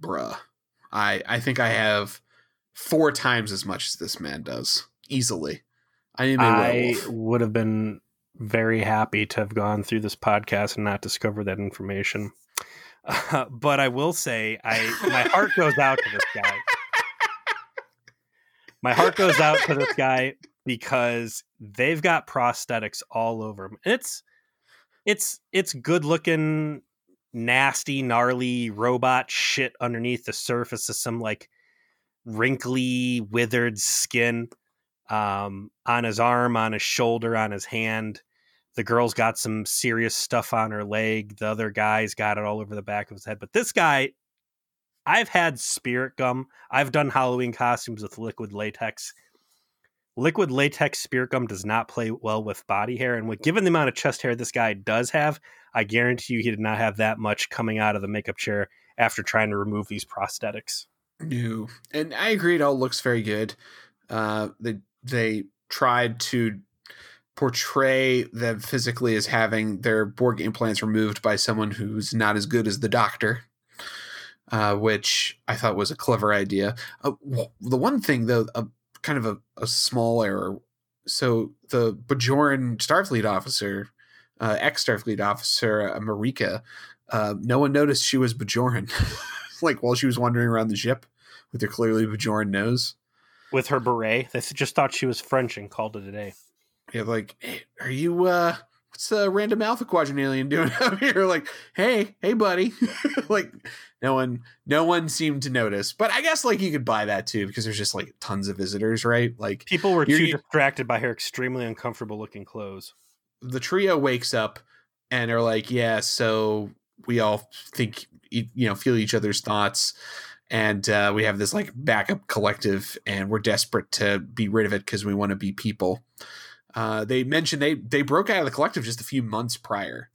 bruh, I I think I have four times as much as this man does easily. I am a I would have been very happy to have gone through this podcast and not discover that information. Uh, *laughs* but I will say, I my heart goes out to this guy. My heart goes out to this guy because they've got prosthetics all over him. It's it's it's good looking, nasty, gnarly robot shit underneath the surface of some like wrinkly, withered skin um, on his arm, on his shoulder, on his hand. The girl's got some serious stuff on her leg. The other guy's got it all over the back of his head. But this guy, I've had spirit gum. I've done Halloween costumes with liquid latex. Liquid latex spirit gum does not play well with body hair. And with given the amount of chest hair this guy does have, I guarantee you he did not have that much coming out of the makeup chair after trying to remove these prosthetics. No, and I agree. It all looks very good. Uh, they they tried to portray them physically as having their Borg implants removed by someone who's not as good as the Doctor, uh, which I thought was a clever idea. Uh, the one thing, though, a kind of a, a small error. So the Bajoran Starfleet officer, uh, ex Starfleet officer uh, Marika, uh, no one noticed she was Bajoran. *laughs* like while she was wandering around the ship with her clearly Bajoran nose. With her beret, they just thought she was French and called it a day. Yeah, like, hey, are you uh what's the random alpha quadrant alien doing *laughs* out here? Like, hey, hey buddy. *laughs* like no one no one seemed to notice. But I guess like you could buy that too, because there's just like tons of visitors, right? Like People were too distracted by her extremely uncomfortable looking clothes. the trio wakes up and are like, yeah, so we all think you know feel each other's thoughts, and uh, we have this like backup collective, and we're desperate to be rid of it because we want to be people. Uh, they mentioned they they broke out of the collective just a few months prior,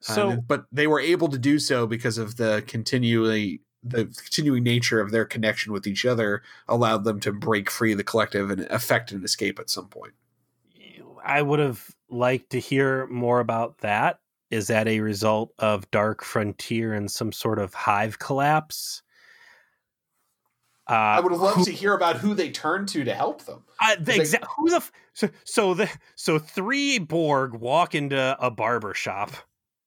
So Uh, but they were able to do so because of the continually the continuing nature of their connection with each other allowed them to break free of the collective and effect an escape at some point. I would have liked to hear more about that. Is that a result of Dark Frontier and some sort of hive collapse? Uh, I would loved who- to hear about who they turned to to help them. I, the exa- who the f- so so the so three Borg walk into a barber shop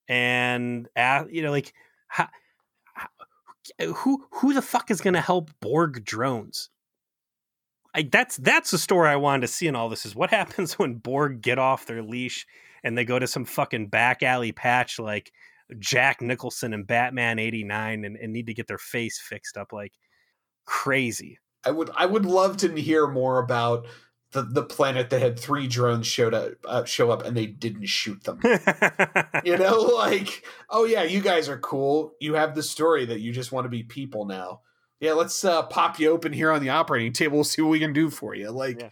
and uh, you know like how, who who the fuck is going to help Borg drones? Like that's that's the story I wanted to see in all this is what happens *laughs* when Borg get off their leash and they go to some fucking back alley patch like Jack Nicholson and Batman 89 and, and need to get their face fixed up like crazy. I would I would love to hear more about the, the planet that had three drones showed up uh, show up and they didn't shoot them. *laughs* you know, like oh yeah, you guys are cool. You have the story that you just want to be people now. Yeah, let's uh, pop you open here on the operating table. We'll see what we can do for you. Like, Yeah.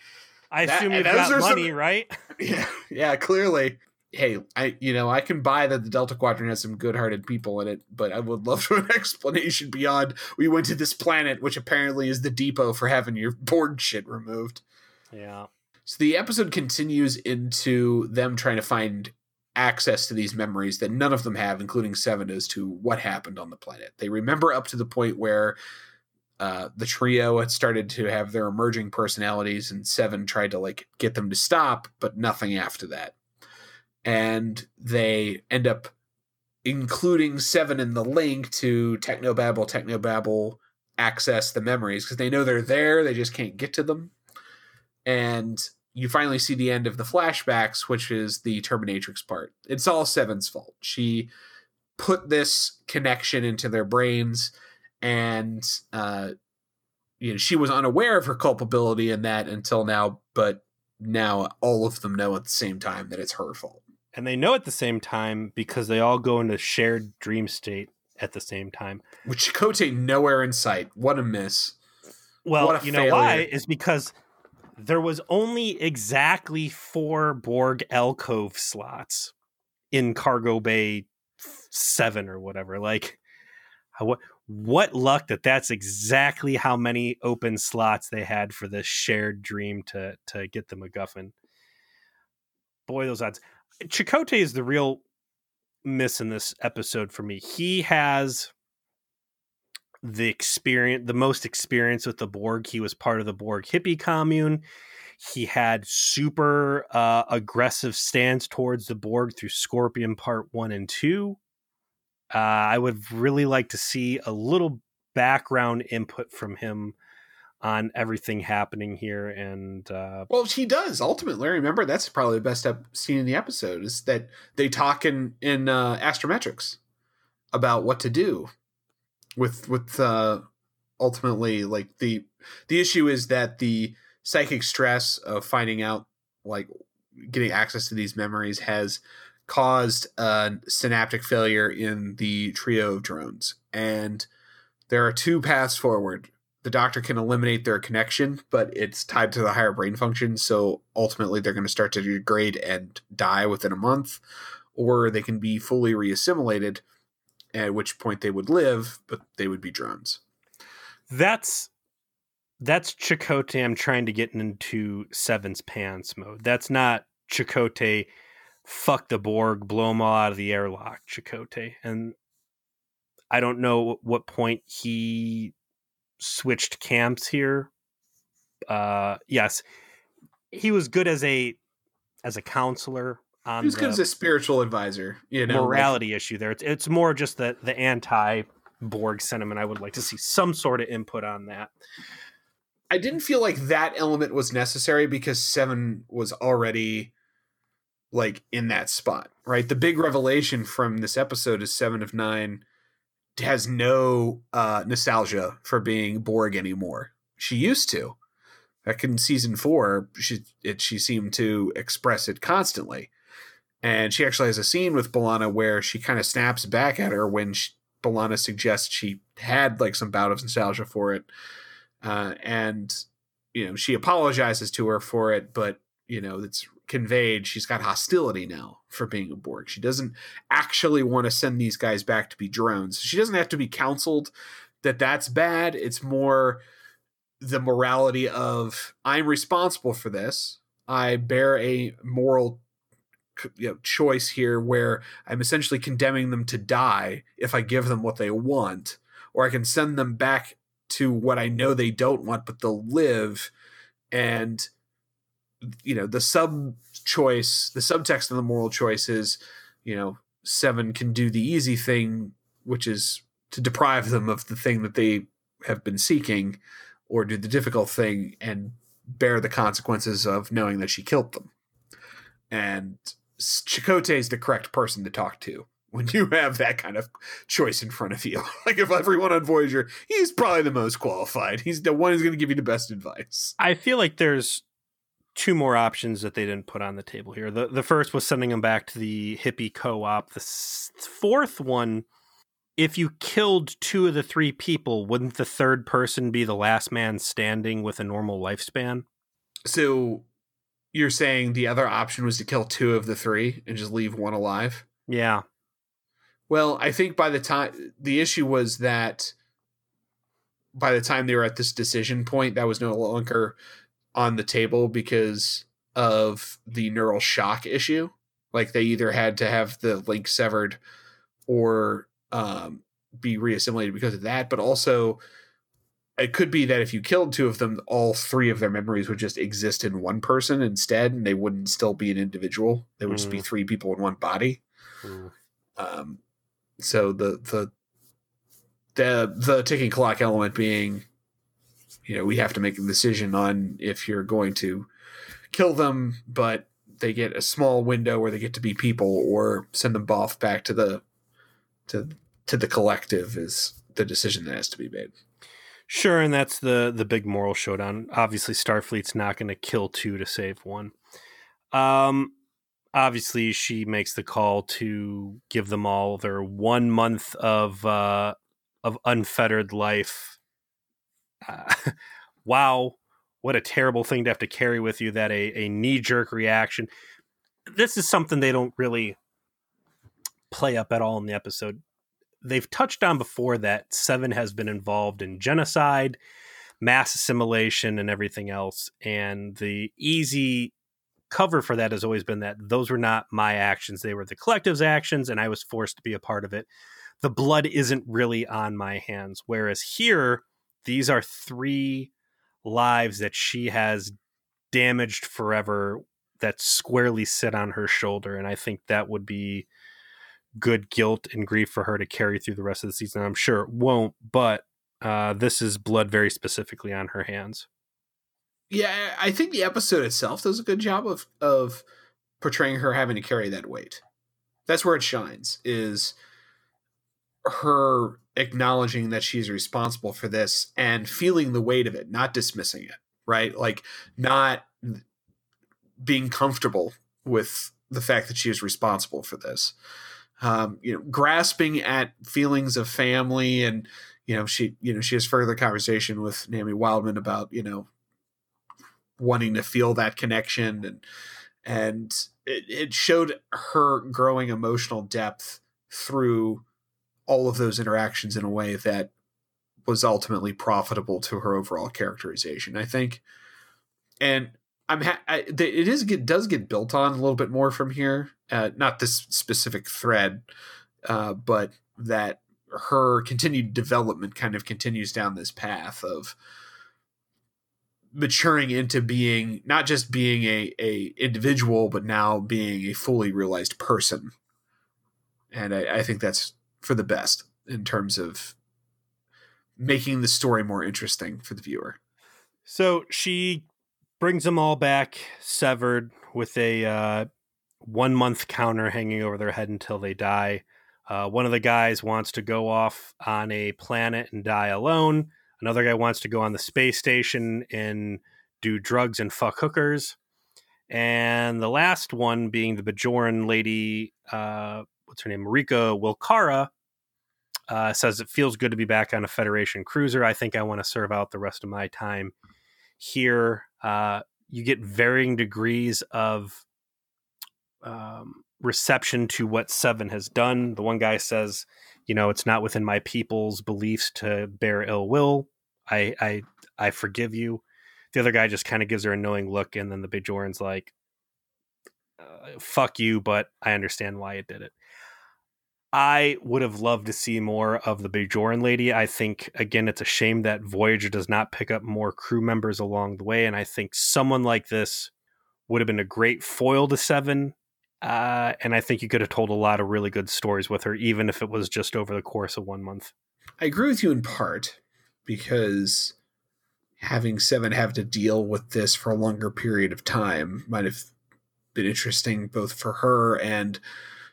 I That- assume you've got are some- money, right? *laughs* yeah, yeah, clearly. Hey, I you know I can buy that the Delta Quadrant has some good-hearted people in it, but I would love *laughs* an explanation beyond we went to this planet, which apparently is the depot for having your Borg shit removed. Yeah. So the episode continues into them trying to find access to these memories that none of them have, including Seven, as to what happened on the planet. They remember up to the point where uh, the trio had started to have their emerging personalities, and Seven tried to like get them to stop, but nothing after that. And they end up including Seven in the link to Technobabble. Technobabble access the memories because they know they're there, they just can't get to them and you finally see the end of the flashbacks, which is the Terminatrix part. It's all Seven's fault. She put this connection into their brains, and uh, you know she was unaware of her culpability in that until now. But now all of them know at the same time that it's her fault. And they know at the same time because they all go into shared dream state at the same time. With Chakotay nowhere in sight. What a miss! Well, a you know why? Is because there was only exactly four Borg alcove slots in cargo bay seven or whatever. Like, what what luck that that's exactly how many open slots they had for this shared dream to to get the MacGuffin. Boy, those odds. Chakotay is the real miss in this episode for me. He has the experience, the most experience with the Borg. He was part of the Borg hippie commune. He had super uh, aggressive stance towards the Borg through Scorpion Part One and Two. Uh, I would really like to see a little background input from him on everything happening here. And uh, well, he does ultimately. Remember, that's probably the best scene in the episode is that they talk in in uh, astrometrics about what to do with with uh, ultimately like the the issue is that the psychic stress of finding out like getting access to these memories has caused a synaptic failure in the trio of drones and there are two paths forward the doctor can eliminate their connection but it's tied to the higher brain function so ultimately they're going to start to degrade and die within a month or they can be fully reassimilated at which point they would live but they would be drones that's that's Chakotay I'm trying to get into Seven's pants mode. That's not Chakotay fuck the Borg, blow them all out of the airlock, Chakotay. And I don't know what point he switched camps here. Uh yes. He was good as a as a counselor on he was good as a spiritual advisor, you know. Morality issue there. It's it's more just the the anti Borg sentiment. I would like to see some sort of input on that. I didn't feel like that element was necessary because Seven was already like in that spot, right? The big revelation from this episode is Seven of Nine has no uh, nostalgia for being Borg anymore. She used to. Back in season four, she it she seemed to express it constantly, and she actually has a scene with B'Elanna where she kind of snaps back at her when she, B'Elanna suggests she had like some bout of nostalgia for it uh, and you know she apologizes to her for it, but you know it's conveyed she's got hostility now for being a Borg. She doesn't actually want to send these guys back to be drones. She doesn't have to be counseled that that's bad. It's more the morality of I'm responsible for this. I bear a moral you know, choice here where I'm essentially condemning them to die if I give them what they want, or I can send them back to what I know they don't want, but they'll live. And you know, the sub choice, the subtext of the moral choice is, you know, seven can do the easy thing, which is to deprive them of the thing that they have been seeking, or do the difficult thing and bear the consequences of knowing that she killed them. And Chakotay is the correct person to talk to when you have that kind of choice in front of you. *laughs* like if everyone on Voyager, he's probably the most qualified. He's the one who's going to give you the best advice. I feel like there's two more options that they didn't put on the table here. The the first was sending them back to the hippie co-op. The fourth one if you killed two of the three people, wouldn't the third person be the last man standing with a normal lifespan? So you're saying the other option was to kill two of the three and just leave one alive? Yeah. Well, I think by the time the issue was that by the time they were at this decision point, that was no longer on the table because of the neural shock issue. Like they either had to have the link severed or um, be reassimilated because of that, but also it could be that if you killed two of them, all three of their memories would just exist in one person instead, and they wouldn't still be an individual. They would mm. just be mm. three people in one body. Mm. Um, so the the the the ticking clock element being you know we have to make a decision on if you're going to kill them but they get a small window where they get to be people or send them off back to the to to the collective is the decision that has to be made sure and that's the the big moral showdown obviously starfleet's not going to kill two to save one um obviously she makes the call to give them all their one month of uh, of unfettered life. Uh, *laughs* wow, what a terrible thing to have to carry with you! That a, a knee jerk reaction. This is something they don't really play up at all in the episode. They've touched on before that Seven has been involved in genocide, mass assimilation, and everything else. And the easy cover for that has always been that those were not my actions, they were the collective's actions, and I was forced to be a part of it. The blood isn't really on my hands. Whereas here, these are three lives that she has damaged forever that squarely sit on her shoulder. And I think that would be good guilt and grief for her to carry through the rest of the season. I'm sure it won't, but uh, this is blood very specifically on her hands. Yeah, I think the episode itself does a good job of of portraying her having to carry that weight. That's where it shines. Is her acknowledging that she's responsible for this and feeling the weight of it, not dismissing it, right? Like not being comfortable with the fact that she is responsible for this. Um, you know, grasping at feelings of family and you know, she you know, she has further conversation with Naomi Wildman about, you know, wanting to feel that connection and and it, it showed her growing emotional depth through all of those interactions in a way that was ultimately profitable to her overall characterization, I think. And I'm ha- I, it is it does get built on a little bit more from here. Uh, not this specific thread, uh, but that her continued development kind of continues down this path of maturing into being not just being a, a individual, but now being a fully realized person. And I, I think that's for the best in terms of making the story more interesting for the viewer. So she brings them all back severed with a uh, one month counter hanging over their head until they die. Uh, one of the guys wants to go off on a planet and die alone. Another guy wants to go on the space station and do drugs and fuck hookers. And the last one being the Bajoran lady, uh, what's her name, Marika Willkarah, uh, says it feels good to be back on a Federation cruiser. I think I want to serve out the rest of my time here. Uh, you get varying degrees of um, reception to what Seven has done. The one guy says, you know, it's not within my people's beliefs to bear ill will. I I I forgive you. The other guy just kind of gives her a knowing look, and then the Bajoran's like, uh, "Fuck you," but I understand why it did it. I would have loved to see more of the Bajoran lady. I think again, it's a shame that Voyager does not pick up more crew members along the way, and I think someone like this would have been a great foil to Seven. Uh, and I think you could have told a lot of really good stories with her, even if it was just over the course of one month. I agree with you in part because having Seven have to deal with this for a longer period of time might have been interesting both for her and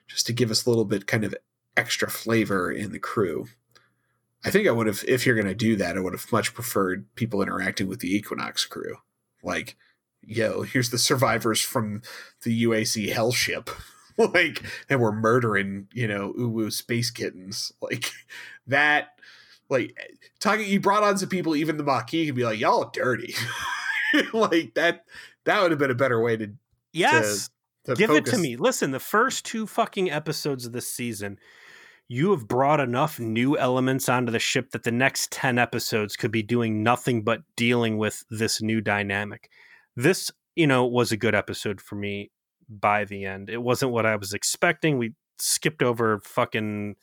just to give us a little bit kind of extra flavor in the crew. I think I would have, if you're going to do that, I would have much preferred people interacting with the Equinox crew. Like, yo, here's the survivors from the UAC hell ship. *laughs* like, and we're murdering, you know, uwu space kittens. *laughs* Like, that, like, talking, you brought on some people, even the Maquis could be like, y'all dirty. *laughs* like, that, that would have been a better way to, yes. To, to Give focus. it to me. Listen, the first two fucking episodes of this season, you have brought enough new elements onto the ship that the next 10 episodes could be doing nothing but dealing with this new dynamic. This, you know, was a good episode for me by the end. It wasn't what I was expecting. We skipped over fucking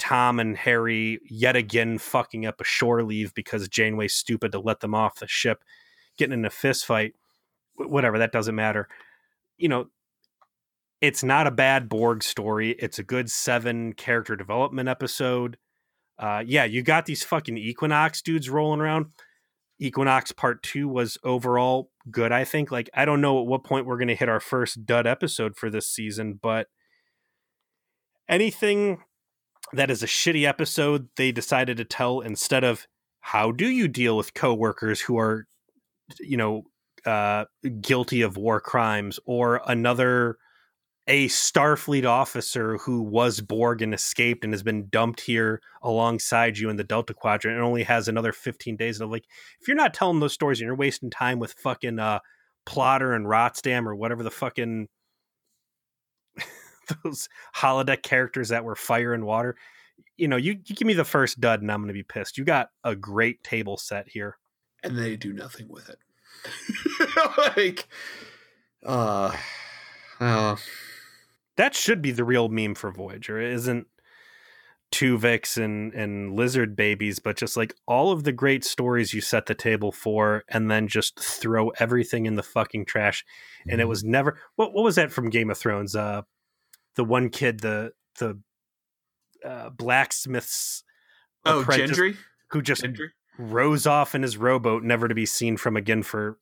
Tom and Harry yet again fucking up a shore leave because Janeway's stupid to let them off the ship, getting in a fist fight. Whatever, that doesn't matter. You know, it's not a bad Borg story. It's a good seven character development episode. Uh, yeah, you got these fucking Equinox dudes rolling around. Equinox Part Two was overall good. I think. Like, I don't know at what point we're going to hit our first dud episode for this season, but anything that is a shitty episode they decided to tell instead of how do you deal with coworkers who are, you know, uh, guilty of war crimes or another a Starfleet officer who was Borg and escaped and has been dumped here alongside you in the Delta Quadrant and only has another 15 days. of like, if you're not telling those stories and you're wasting time with fucking uh, Plotter and Rotsam or whatever the fucking *laughs* those holodeck characters that were fire and water. You know, you, you give me the first dud and I'm going to be pissed. You got a great table set here. And they do nothing with it. *laughs* like, uh, uh, that should be the real meme for Voyager. It isn't Tuvix and and lizard babies, but just like all of the great stories you set the table for, and then just throw everything in the fucking trash. And it mm-hmm. was never what what was that from Game of Thrones? Uh, the one kid, the the uh, blacksmith's oh Gendry, who just Gendry? rose off in his rowboat, never to be seen from again for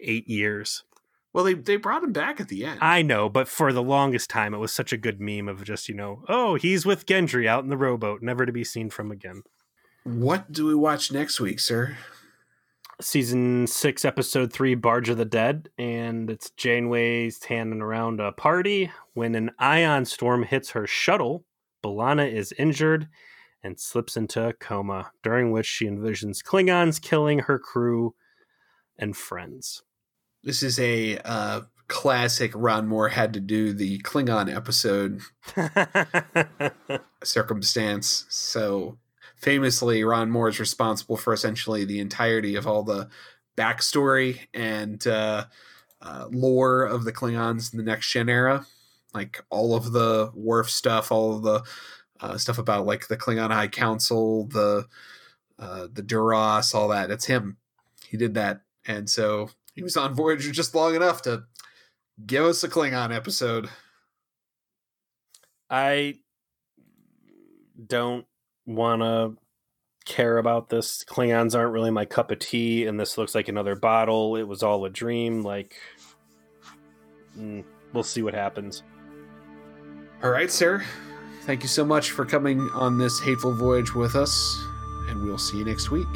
eight years. Well, they they brought him back at the end. I know, but for the longest time, it was such a good meme of just you know, oh, he's with Gendry out in the rowboat, never to be seen from again. What do we watch next week, sir? Season six, episode three, Barge of the Dead, and it's Janeway's standing around a party when an ion storm hits her shuttle. B'Elanna is injured and slips into a coma, during which she envisions Klingons killing her crew and friends. This is a uh, classic Ron Moore had to do the Klingon episode *laughs* circumstance. So famously, Ron Moore is responsible for essentially the entirety of all the backstory and uh, uh, lore of the Klingons in the next gen era. Like all of the Worf stuff, all of the uh, stuff about like the Klingon High Council, the uh, the Duras, all that. It's him. He did that, and so he was on Voyager just long enough to give us a Klingon episode. I don't want to care about this. Klingons aren't really my cup of tea, and this looks like another bottle. It was all a dream. Like, mm, we'll see what happens. All right, sir. Thank you so much for coming on this hateful voyage with us, and we'll see you next week.